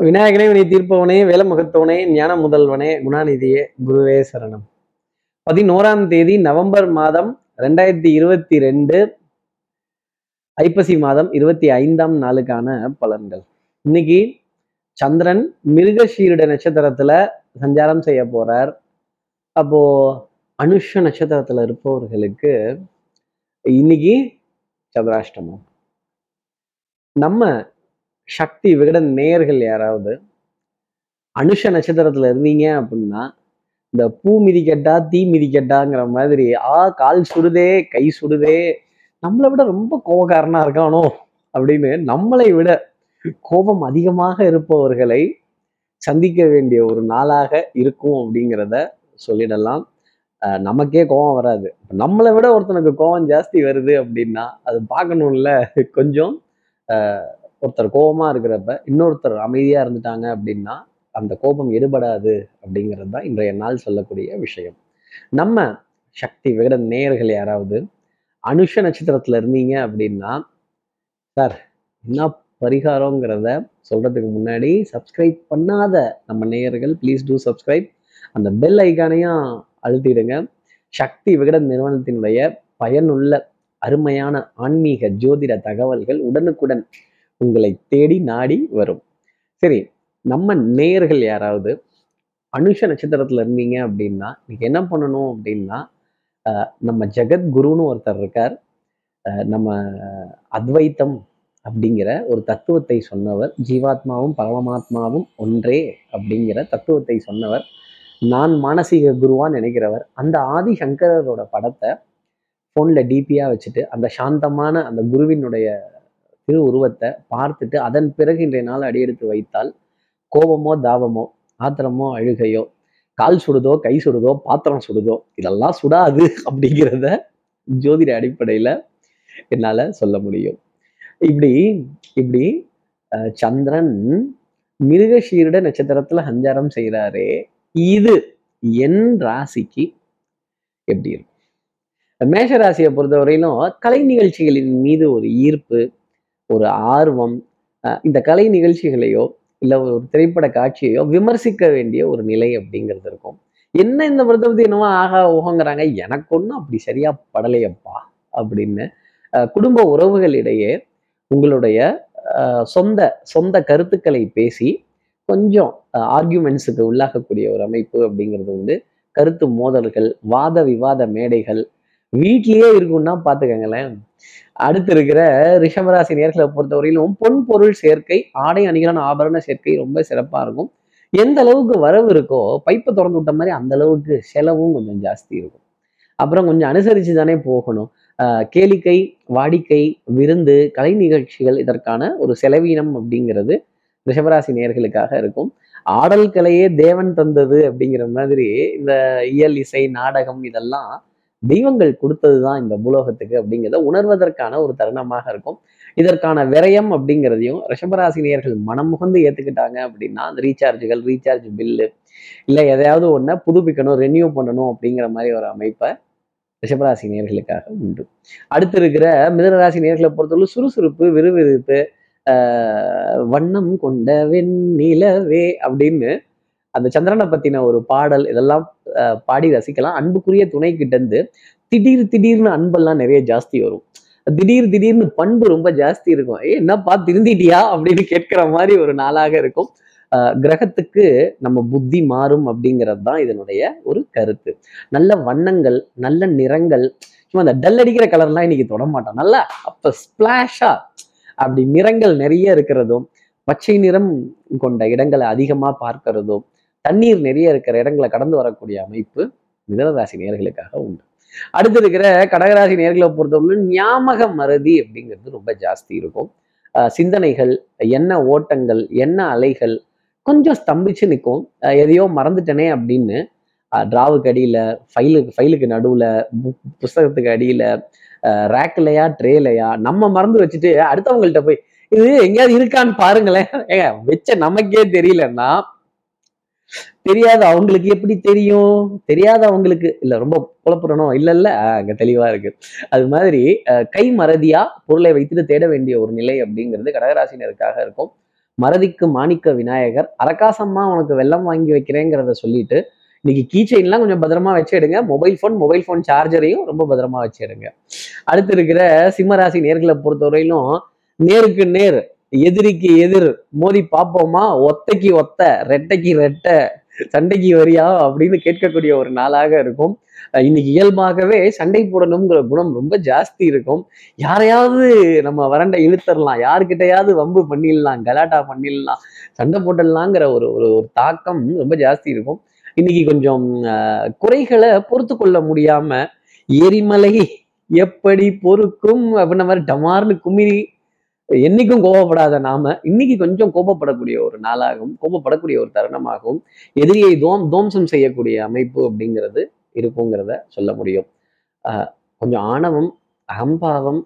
விநாயகனே வினை தீர்ப்பவனே வேலமுகத்தவனே ஞான முதல்வனே குணாநிதியே குருவே சரணம். பதினோராம் தேதி நவம்பர் மாதம் ரெண்டாயிரத்தி இருபத்தி ரெண்டு ஐப்பசி மாதம் இருபத்தி ஐந்தாம் நாளுக்கான பலன்கள். இன்னைக்கு சந்திரன் மிருகஷீருட நட்சத்திரத்துல சஞ்சாரம் செய்ய போறார். அப்போ அனுஷ நட்சத்திரத்துல இருப்பவர்களுக்கு இன்னைக்கு சந்திராஷ்டமம். நம்ம சக்தி விகட நேயர்கள் யாராவது அனுஷ நட்சத்திரத்துல இருந்தீங்க அப்படின்னா இந்த பூ மிதிக்கட்டா தீ மிதிக்கட்டாங்கிற மாதிரி ஆ கால் சுடுதே கை சுடுதே நம்மளை விட ரொம்ப கோபக்காரனா இருக்கானோ அப்படின்னு நம்மளை விட கோபம் அதிகமாக இருப்பவர்களை சந்திக்க வேண்டிய ஒரு நாளாக இருக்கும் அப்படிங்கிறத சொல்லிடலாம். நமக்கே கோபம் வராது. நம்மளை விட ஒருத்தனுக்கு கோபம் ஜாஸ்தி வருது அப்படின்னா அது பார்க்கணும்ல கொஞ்சம் ஆஹ் ஒருத்தர் கோபமா இருக்கிறப்ப இன்னொருத்தர் அமைதியா இருந்துட்டாங்க அப்படின்னா அந்த கோபம் எடுபடாது அப்படிங்கிறது தான் இன்றைய நாள் சொல்லக்கூடிய விஷயம். நம்ம சக்தி விகட நேயர்கள் யாராவது அனுஷ நட்சத்திரத்துல இருந்தீங்க அப்படின்னா சார் என்ன பரிகாரங்கிறத சொல்றதுக்கு முன்னாடி சப்ஸ்கிரைப் பண்ணாத நம்ம நேயர்கள் ப்ளீஸ் டூ சப்ஸ்கிரைப் அந்த பெல் ஐக்கானையும் அழுத்திடுங்க. சக்தி விகடன் நிறுவனத்தினுடைய பயனுள்ள அருமையான ஆன்மீக ஜோதிட தகவல்கள் உடனுக்குடன் உங்களை தேடி நாடி வரும். சரி நம்ம நேயர்கள் யாராவது அனுஷ நட்சத்திரத்துல இருந்தீங்க அப்படின்னா நீங்க என்ன பண்ணணும் அப்படின்னா நம்ம ஜெகத்குருன்னு ஒருத்தர் இருக்கார். அஹ் நம்ம அத்வைத்தம் அப்படிங்கிற ஒரு தத்துவத்தை சொன்னவர் ஜீவாத்மாவும் பரமாத்மாவும் ஒன்றே அப்படிங்கிற தத்துவத்தை சொன்னவர் நான் மானசீக குருவான்னு நினைக்கிறவர் அந்த ஆதி சங்கரரோட படத்தை ஃபோனில் டிபியாக வச்சுட்டு அந்த சாந்தமான அந்த குருவினுடைய திரு உருவத்தை பார்த்துட்டு அதன் பிறகு இன்றைய நாள் அடியெடுத்து வைத்தால் கோபமோ தாபமோ ஆத்திரமோ அழுகையோ கால் சுடுதோ கை சுடுதோ பாத்திரம் சுடுதோ இதெல்லாம் சுடாது அப்படிங்கிறத ஜோதிட அடிப்படையில் என்னால் சொல்ல முடியும். இப்படி இப்படி அஹ், சந்திரன் மிருகஷீரிட நட்சத்திரத்துல சஞ்சாரம் செய்கிறாரே இது என் ராசிக்கு எப்படி இருக்கும்? மேஷ ராசியை பொறுத்தவரையிலும் கலை நிகழ்ச்சிகளின் மீது ஒரு ஈர்ப்பு ஒரு ஆர்வம் இந்த கலை நிகழ்ச்சிகளையோ இல்லை ஒரு திரைப்பட காட்சியையோ விமர்சிக்க வேண்டிய ஒரு நிலை அப்படிங்கிறது இருக்கும். என்ன இந்த விரத என்னமோ என்னவோ ஆகா ஓகங்கிறாங்க எனக்கு ஒன்றும் அப்படி சரியா படலையப்பா அப்படின்னு குடும்ப உறவுகளிடையே உங்களுடைய சொந்த சொந்த கருத்துக்களை பேசி கொஞ்சம் ஆர்கியூமெண்ட்ஸுக்கு உள்ளாகக்கூடிய ஒரு அமைப்பு அப்படிங்கிறது வந்து கருத்து மோதல்கள் வாத விவாத மேடைகள் வீட்லயே இருக்கும்னா பார்த்துக்கங்களேன். அடுத்து இருக்கிற ரிஷபராசி நேர்களை பொறுத்தவரையிலும் பொன் பொருள் சேர்க்கை ஆடை அணிகளான ஆபரண சேர்க்கை ரொம்ப சிறப்பா இருக்கும். எந்த அளவுக்கு வரவு இருக்கோ பைப்பை திறந்து விட்ட மாதிரி அந்த அளவுக்கு செலவும் கொஞ்சம் ஜாஸ்தி இருக்கும். அப்புறம் கொஞ்சம் அனுசரிச்சு தானே போகணும். ஆஹ் கேளிக்கை வாடிக்கை விருந்து கலை நிகழ்ச்சிகள் இதற்கான ஒரு செலவீனம் அப்படிங்கிறது ரிஷபராசி நேர்களுக்காக இருக்கும். ஆடல் கலையே தேவன் தந்தது அப்படிங்கிற மாதிரி இந்த இயல் இசை நாடகம் இதெல்லாம் தெய்வங்கள் கொடுத்தது தான் இந்த பூலோகத்துக்கு அப்படிங்கிறத உணர்வதற்கான ஒரு தருணமாக இருக்கும். இதற்கான விரயம் அப்படிங்கிறதையும் ரிஷபராசினியர்கள் மனம் முகந்து ஏற்றுக்கிட்டாங்க அப்படின்னா அந்த ரீசார்ஜுகள் ரீசார்ஜ் பில்லு இல்லை எதையாவது ஒன்றை புதுப்பிக்கணும் ரெனியூ பண்ணணும் அப்படிங்கிற மாதிரி ஒரு அமைப்பை ரிஷபராசி நேர்களுக்காக உண்டு. அடுத்து இருக்கிற மிதனராசி நேர்களை பொறுத்தவரை சுறுசுறுப்பு விறுவிறுப்பு ஆஹ் வண்ணம் கொண்ட வெண்ணிலவே அப்படின்னு அந்த சந்திரனை பத்தின ஒரு பாடல் இதெல்லாம் பாடி ரசிக்கலாம். அன்புக்குரிய துணை கிட்ட இருந்து திடீர் திடீர்னு அன்பெல்லாம் நிறைய ஜாஸ்தி வரும். திடீர் திடீர்னு பண்பு ரொம்ப ஜாஸ்தி இருக்கும். ஏ என்னப்பா திருந்திட்டியா? அப்படின்னு கேட்கிற மாதிரி ஒரு நாளாக இருக்கும். கிரகத்துக்கு நம்ம புத்தி மாறும் அப்படிங்கிறது தான் இதனுடைய ஒரு கருத்து. நல்ல வண்ணங்கள் நல்ல நிறங்கள். சும்மா அந்த டல் அடிக்கிற கலர்லாம் இன்னைக்கு தொட மாட்டோம். நல்லா அப்ப ஸ்பிளாஷா அப்படி நிறங்கள் நிறைய இருக்கிறதும் பச்சை நிறம் கொண்ட இடங்களை அதிகமா பார்க்கிறதும் தண்ணீர் நிறைய இருக்கிற இடங்களை கடந்து வரக்கூடிய அமைப்பு மிதனராசி நேர்களுக்காக உண்டு. அடுத்து இருக்கிற கடகராசி நேர்களை பொறுத்தவரை ஞாபக மறதி அப்படிங்கிறது ரொம்ப ஜாஸ்தி இருக்கும். சிந்தனைகள் என்ன ஓட்டங்கள் என்ன அலைகள் கொஞ்சம் ஸ்தம்பிச்சு நிற்கும். எதையோ மறந்துட்டனே அப்படின்னு டிராவுக்கு அடியில் ஃபைலுக்கு ஃபைலுக்கு நடுவில் புஸ்தகத்துக்கு அடியில் ரேக்லையா ட்ரேலையா நம்ம மறந்து வச்சுட்டு அடுத்தவங்கள்ட்ட போய் இது எங்கேயாவது இருக்கான்னு பாருங்களேன். ஏங்க வச்ச நமக்கே தெரியலன்னா தெரியாத அவங்களுக்கு எப்படி தெரியும்? தெரியாத அவங்களுக்கு இல்லை ரொம்ப குழப்புறணும் இல்லை இல்லை. அங்கே தெளிவாக இருக்கு. அது மாதிரி கை மறதியா பொருளை வைத்துட்டு தேட வேண்டிய ஒரு நிலை அப்படிங்கிறது கடகராசினருக்காக இருக்கும். மறதிக்கு மாணிக்க விநாயகர் அரக்காசம்மா உனக்கு வெள்ளம் வாங்கி வைக்கிறேங்கிறத சொல்லிட்டு இன்னைக்கு கீச்சைன்லாம் கொஞ்சம் பத்திரமா வச்சிடுங்க. மொபைல் ஃபோன் மொபைல் ஃபோன் சார்ஜரையும் ரொம்ப பத்திரமா வச்சிடுங்க. அடுத்து இருக்கிற சிம்மராசி நேர்களை பொறுத்தவரையிலும் நேருக்கு நேர் எதிரிக்கு எதிர் மோதி பார்ப்போமா ஒத்தைக்கு ஒத்த ரெட்டைக்கு ரெட்டை சண்டைக்கு வரியா அப்படின்னு கேட்கக்கூடிய ஒரு நாளாக இருக்கும். இன்னைக்கு இயல்பாகவே சண்டை போடணுங்கிற குணம் ரொம்ப ஜாஸ்தி இருக்கும். யாரையாவது நம்ம வறண்ட இழுத்தரலாம். யாருக்கிட்டையாவது வம்பு பண்ணிடலாம் கலாட்டா பண்ணிடலாம் சண்டை போட்டுடலாங்கிற ஒரு ஒரு ஒரு தாக்கம் ரொம்ப ஜாஸ்தி இருக்கும். இன்னைக்கு கொஞ்சம் அஹ், குறைகளை பொறுத்து கொள்ள முடியாம எரிமலை எப்படி பொறுக்கும் அப்படின்ன மாதிரி டமார்னு குமிரி என்னைக்கும் கோபப்படாத நாம இன்னைக்கு கொஞ்சம் கோபப்படக்கூடிய ஒரு நாளாகவும் கோபப்படக்கூடிய ஒரு தருணமாகவும் எதிரியை தோம் தோம்சம் செய்யக்கூடிய அமைப்பு அப்படிங்கிறது இருக்குங்கிறத சொல்ல முடியும். ஆஹ் கொஞ்சம் ஆணவம் அகம்பாவம்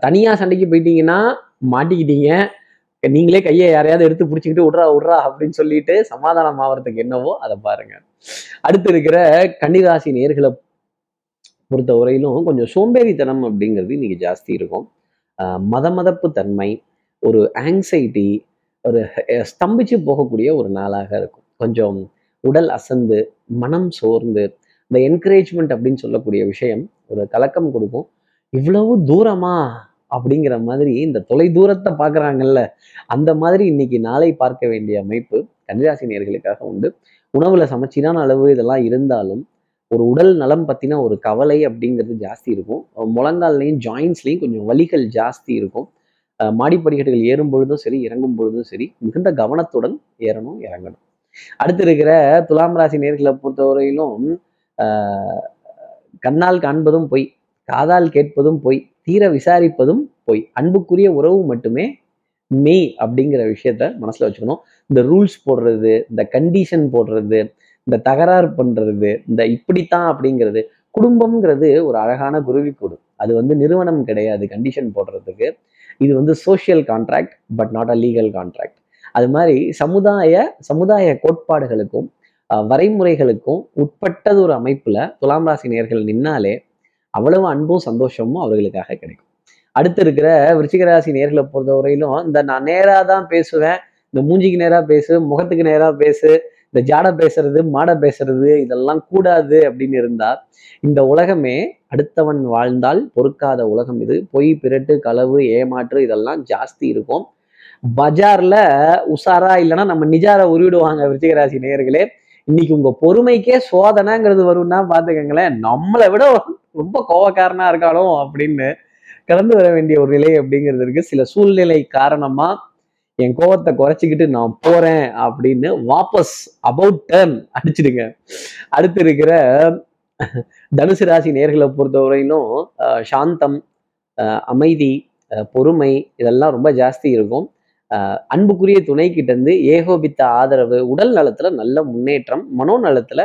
தனியா சண்டைக்கு போயிட்டீங்கன்னா மாட்டிக்கிட்டீங்க. நீங்களே கையை யாரையாவது எடுத்து பிடிச்சிக்கிட்டு விட்றா விட்றா அப்படின்னு சொல்லிட்டு சமாதானம் ஆகிறதுக்கு என்னவோ அதை பாருங்க. அடுத்து இருக்கிற கன்னிராசி நேர்களை பொறுத்த வரையிலும் கொஞ்சம் சோம்பேறித்தனம் அப்படிங்கிறது இன்னைக்கு ஜாஸ்தி இருக்கும். மதமதப்பு மத மதப்பு தன்மை ஒரு ஆங்ஸைட்டி ஒரு ஸ்தம்பிச்சு போகக்கூடிய ஒரு நாளாக இருக்கும். கொஞ்சம் உடல் அசந்து மனம் சோர்ந்து இந்த என்கரேஜ்மெண்ட் அப்படின்னு சொல்லக்கூடிய விஷயம் ஒரு கலக்கம் கொடுக்கும். இவ்வளவு தூரமா அப்படிங்கிற மாதிரி இந்த தொலை தூரத்தை பார்க்குறாங்கல்ல அந்த மாதிரி இன்னைக்கு நாளை பார்க்க வேண்டிய அமைப்பு கன்னிராசி நேர்களுக்காக உண்டு. உணவுல சமச்சீரான அளவு இதெல்லாம் இருந்தாலும் ஒரு உடல் நலம் பத்தின ஒரு கவலை அப்படிங்கிறது ஜாஸ்தி இருக்கும். முழங்கால்லையும் ஜாயின்ஸ்லையும் கொஞ்சம் வலிகள் ஜாஸ்தி இருக்கும். மாடிப்படிக்கட்டுகள் ஏறும் பொழுதும் சரி இறங்கும் பொழுதும் சரி மிகுந்த கவனத்துடன் ஏறணும் இறங்கணும். அடுத்து இருக்கிற துலாம் ராசி நேர்களை பொறுத்தவரையிலும் ஆஹ் கண்ணால் காண்பதும் பொய் காதால் கேட்பதும் பொய் தீர விசாரிப்பதும் பொய் அன்புக்குரிய உறவு மட்டுமே மெய் அப்படிங்கிற விஷயத்த மனசுல வச்சுக்கணும். இந்த ரூல்ஸ் போடுறது இந்த கண்டிஷன் போடுறது இந்த தகராறு பண்றது இந்த இப்படித்தான் அப்படிங்கிறது குடும்பம்ங்கிறது ஒரு அழகான குருவிக்கூடு அது வந்து நிறுவனம் கிடையாது கண்டிஷன் போடுறதுக்கு. இது வந்து social contract but not a legal contract அது மாதிரி சமுதாய சமுதாய கோட்பாடுகளுக்கும் வரைமுறைகளுக்கும் உட்பட்டது ஒரு அமைப்புல துலாம் ராசி நேர்கள் நின்னாலே அவ்வளவு அன்பும் சந்தோஷமும் அவர்களுக்காக கிடைக்கும். அடுத்து இருக்கிற விருச்சிக ராசி நேர்களை பொறுத்தவரையிலும் இந்த நான் நேரா தான் பேசுவேன் இந்த மூஞ்சிக்கு நேரா பேசு முகத்துக்கு நேரா பேசு இந்த ஜாட பேசுறது மாட பேசுறது இதெல்லாம் கூடாது அப்படின்னு இருந்தா இந்த உலகமே அடுத்தவன் வாழ்ந்தால் பொறுக்காத உலகம் இது. பொய் பிரட்டு களவு ஏமாற்று இதெல்லாம் ஜாஸ்தி இருக்கும். பஜார்ல உஷாரா இல்லைன்னா நம்ம நிஜார உருவிடுவாங்க விருச்சிகராசி நேயர்களே. இன்னைக்கு உங்க பொறுமைக்கே சோதனைங்கிறது வரும்னா பாத்துக்கங்களேன் நம்மளை விட ரொம்ப கோவக்காரனா இருக்காலும் அப்படின்னு கடந்து வர வேண்டிய ஒரு நிலை அப்படிங்கிறது இருக்கு. சில சூழ்நிலை காரணமா என் கோவத்தை குறைச்சிக்கிட்டு நான் போறேன் அப்படின்னு வாபஸ் அபவுட் டர்ன் அடிச்சிடுங்க. அடுத்து இருக்கிற தனுசு ராசி நேர்களை பொறுத்தவரையிலும் சாந்தம் அமைதி பொறுமை இதெல்லாம் ரொம்ப ஜாஸ்தி இருக்கும். அன்புக்குரிய துணை கிட்டேருந்து ஏகோபித்த ஆதரவு உடல் நலத்தில் நல்ல முன்னேற்றம் மனோநலத்தில்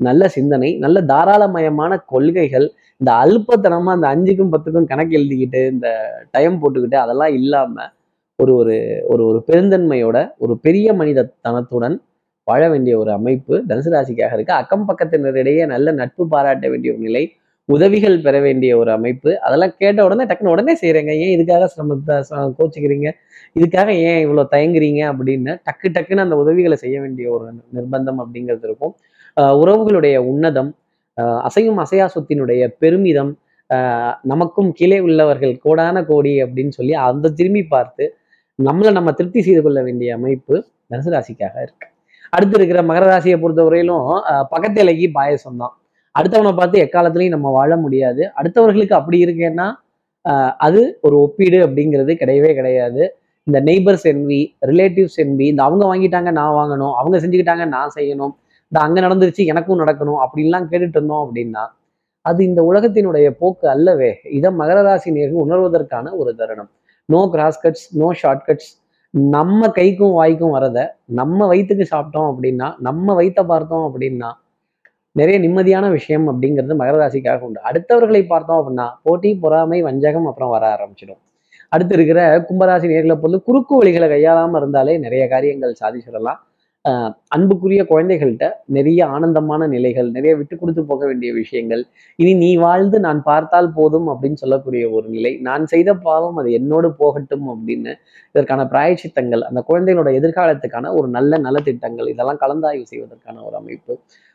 நல்ல சிந்தனை நல்ல தாராளமயமான கொள்கைகள் இந்த அல்பத்தனமாக அந்த அஞ்சுக்கும் பத்துக்கும் கணக்கு எழுதிக்கிட்டு இந்த டைம் போட்டுக்கிட்டு அதெல்லாம் இல்லாமல் ஒரு ஒரு ஒரு ஒரு பெருந்தன்மையோட ஒரு பெரிய மனிதத்தனத்துடன் வாழ வேண்டிய ஒரு அமைப்பு தனுசு ராசிக்காக இருக்கு. அக்கம் பக்கத்தினரிடையே நல்ல நட்பு பாராட்ட வேண்டிய ஒரு நிலை உதவிகள் பெற வேண்டிய ஒரு அமைப்பு. அதெல்லாம் கேட்ட உடனே டக்குன்னு உடனே செய்கிறேங்க ஏன் இதுக்காக சிரமத்தை கோச்சிக்கிறீங்க? இதுக்காக ஏன் இவ்வளவு தயங்குறீங்க? அப்படின்னு டக்கு டக்குன்னு அந்த உதவிகளை செய்ய வேண்டிய ஒரு நிர்பந்தம் அப்படிங்கிறது இருக்கும். ஆஹ் உறவுகளுடைய உன்னதம் ஆஹ் அசையும் அசையா சொத்தினுடைய பெருமிதம் ஆஹ் நமக்கும் கீழே உள்ளவர்கள் கோடான கோடி அப்படின்னு சொல்லி அந்த திரும்பி பார்த்து நம்மளை நம்ம திருப்தி செய்து கொள்ள வேண்டிய அமைப்பு தனுசு ராசிக்காக இருக்கு. அடுத்து இருக்கிற மகர ராசியை பொறுத்தவரையிலும் ஆஹ் பக்கத்து பாயசம் தான். அடுத்தவனை பார்த்து எக்காலத்துலையும் நம்ம வாழ முடியாது. அடுத்தவர்களுக்கு அப்படி இருக்கேன்னா ஆஹ் அது ஒரு ஒப்பீடு அப்படிங்கிறது கிடையவே கிடையாது. இந்த நெய்பர்ஸ் என்பி ரிலேட்டிவ்ஸ் என்பி இந்த அவங்க வாங்கிட்டாங்க நான் வாங்கணும் அவங்க செஞ்சுக்கிட்டாங்க நான் செய்யணும் இந்த அங்க நடந்துருச்சு எனக்கும் நடக்கணும் அப்படின்லாம் கேட்டுட்டு இருந்தோம் அப்படின்னா அது இந்த உலகத்தினுடைய போக்கு அல்லவே இதை மகர ராசி நேர்கள் உணர்வதற்கான ஒரு தருணம். No cross cuts no short cuts நம்ம கைக்கும் வாய்க்கும் வரத நம்ம வயிற்றுக்கு சாப்பிட்டோம் அப்படின்னா நம்ம வயிற்றை பார்த்தோம் அப்படின்னா நிறைய நிம்மதியான விஷயம் அப்படிங்கிறது மகரராசிக்காக உண்டு. அடுத்தவர்களை பார்த்தோம் அப்படின்னா போட்டி பொறாமை வஞ்சகம் அப்புறம் வர ஆரம்பிச்சிடும். அடுத்து இருக்கிற கும்பராசி நேர்களை பொறுத்து குறுக்கு வழிகளை கையாளாம இருந்தாலே நிறைய காரியங்கள் சாதிச்சிடலாம். அன்புக்குரிய குழந்தைகள்கிட்ட நிறைய ஆனந்தமான நிலைகள் நிறைய விட்டு கொடுத்து போக வேண்டிய விஷயங்கள் இனி நீ வாழ்ந்து நான் பார்த்தால் போதும் அப்படின்னு சொல்லக்கூடிய ஒரு நிலை நான் செய்த பாவம் அது என்னோடு போகட்டும் அப்படின்னு இதற்கான பிராயச்சித்தங்கள் அந்த குழந்தைகளோட எதிர்காலத்துக்கான ஒரு நல்ல நலத்திட்டங்கள் இதெல்லாம் கலந்தாய்வு செய்வதற்கான ஒரு அமைப்பு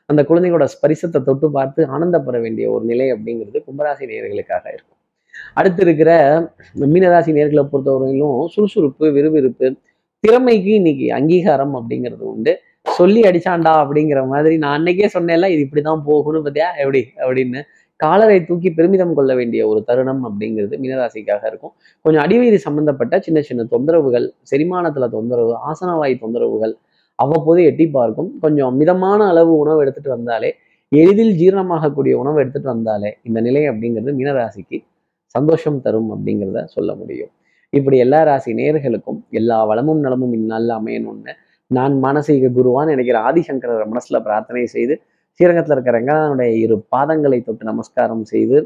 அந்த குழந்தைகளோட ஸ்பரிசத்தை தொட்டு பார்த்து ஆனந்தப்பட வேண்டிய ஒரு நிலை அப்படிங்கிறது கும்பராசி நேர்களுக்காக இருக்கும். அடுத்து இருக்கிற மீனராசி நேர்களை பொறுத்தவரையிலும் சுறுசுறுப்பு விறுவிறுப்பு திறமைக்கு இன்னைக்கு அங்கீகாரம் அப்படிங்கிறது உண்டு. சொல்லி அடிச்சாண்டா அப்படிங்கிற மாதிரி நான் அன்னைக்கே சொன்னேன்ல இது இப்படிதான் போகணும் பார்த்தியா எப்படி? அப்படின்னு. காலரை தூக்கி பெருமிதம் கொள்ள வேண்டிய ஒரு தருணம் அப்படிங்கிறது மீனராசிக்காக இருக்கும். கொஞ்சம் அடிவயிறு சம்பந்தப்பட்ட சின்ன சின்ன தொந்தரவுகள் செரிமானத்துல தொந்தரவு ஆசனவாய் தொந்தரவுகள் அவ்வப்போது எட்டி பார்க்கும். கொஞ்சம் மிதமான அளவு உணவு எடுத்துட்டு வந்தாலே எளிதில் ஜீரணமாகக்கூடிய உணவு எடுத்துட்டு வந்தாலே இந்த நிலை அப்படிங்கிறது மீனராசிக்கு சந்தோஷம் தரும் அப்படிங்கிறத சொல்ல முடியும். இப்படி எல்லா ராசி நேர்களுக்கும் எல்லா வளமும் நலமும் இந்நாளில் அமையணும்னு நான் மானசீக குருவான்னு நினைக்கிற ஆதிசங்கரர் மனசுல பிரார்த்தனை செய்து ஸ்ரீரங்கத்தில் இருக்கிற ரங்கநாதனுடைய இரு பாதங்களை தொட்டு நமஸ்காரம் செய்து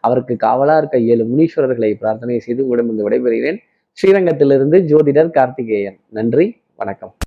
அவருக்கு காவலா இருக்க ஏழு முனீஸ்வரர்களை பிரார்த்தனை செய்து உங்களிடம் விடைபெறுகிறேன். ஸ்ரீரங்கத்திலிருந்து ஜோதிடர் கார்த்திகேயன். நன்றி வணக்கம்.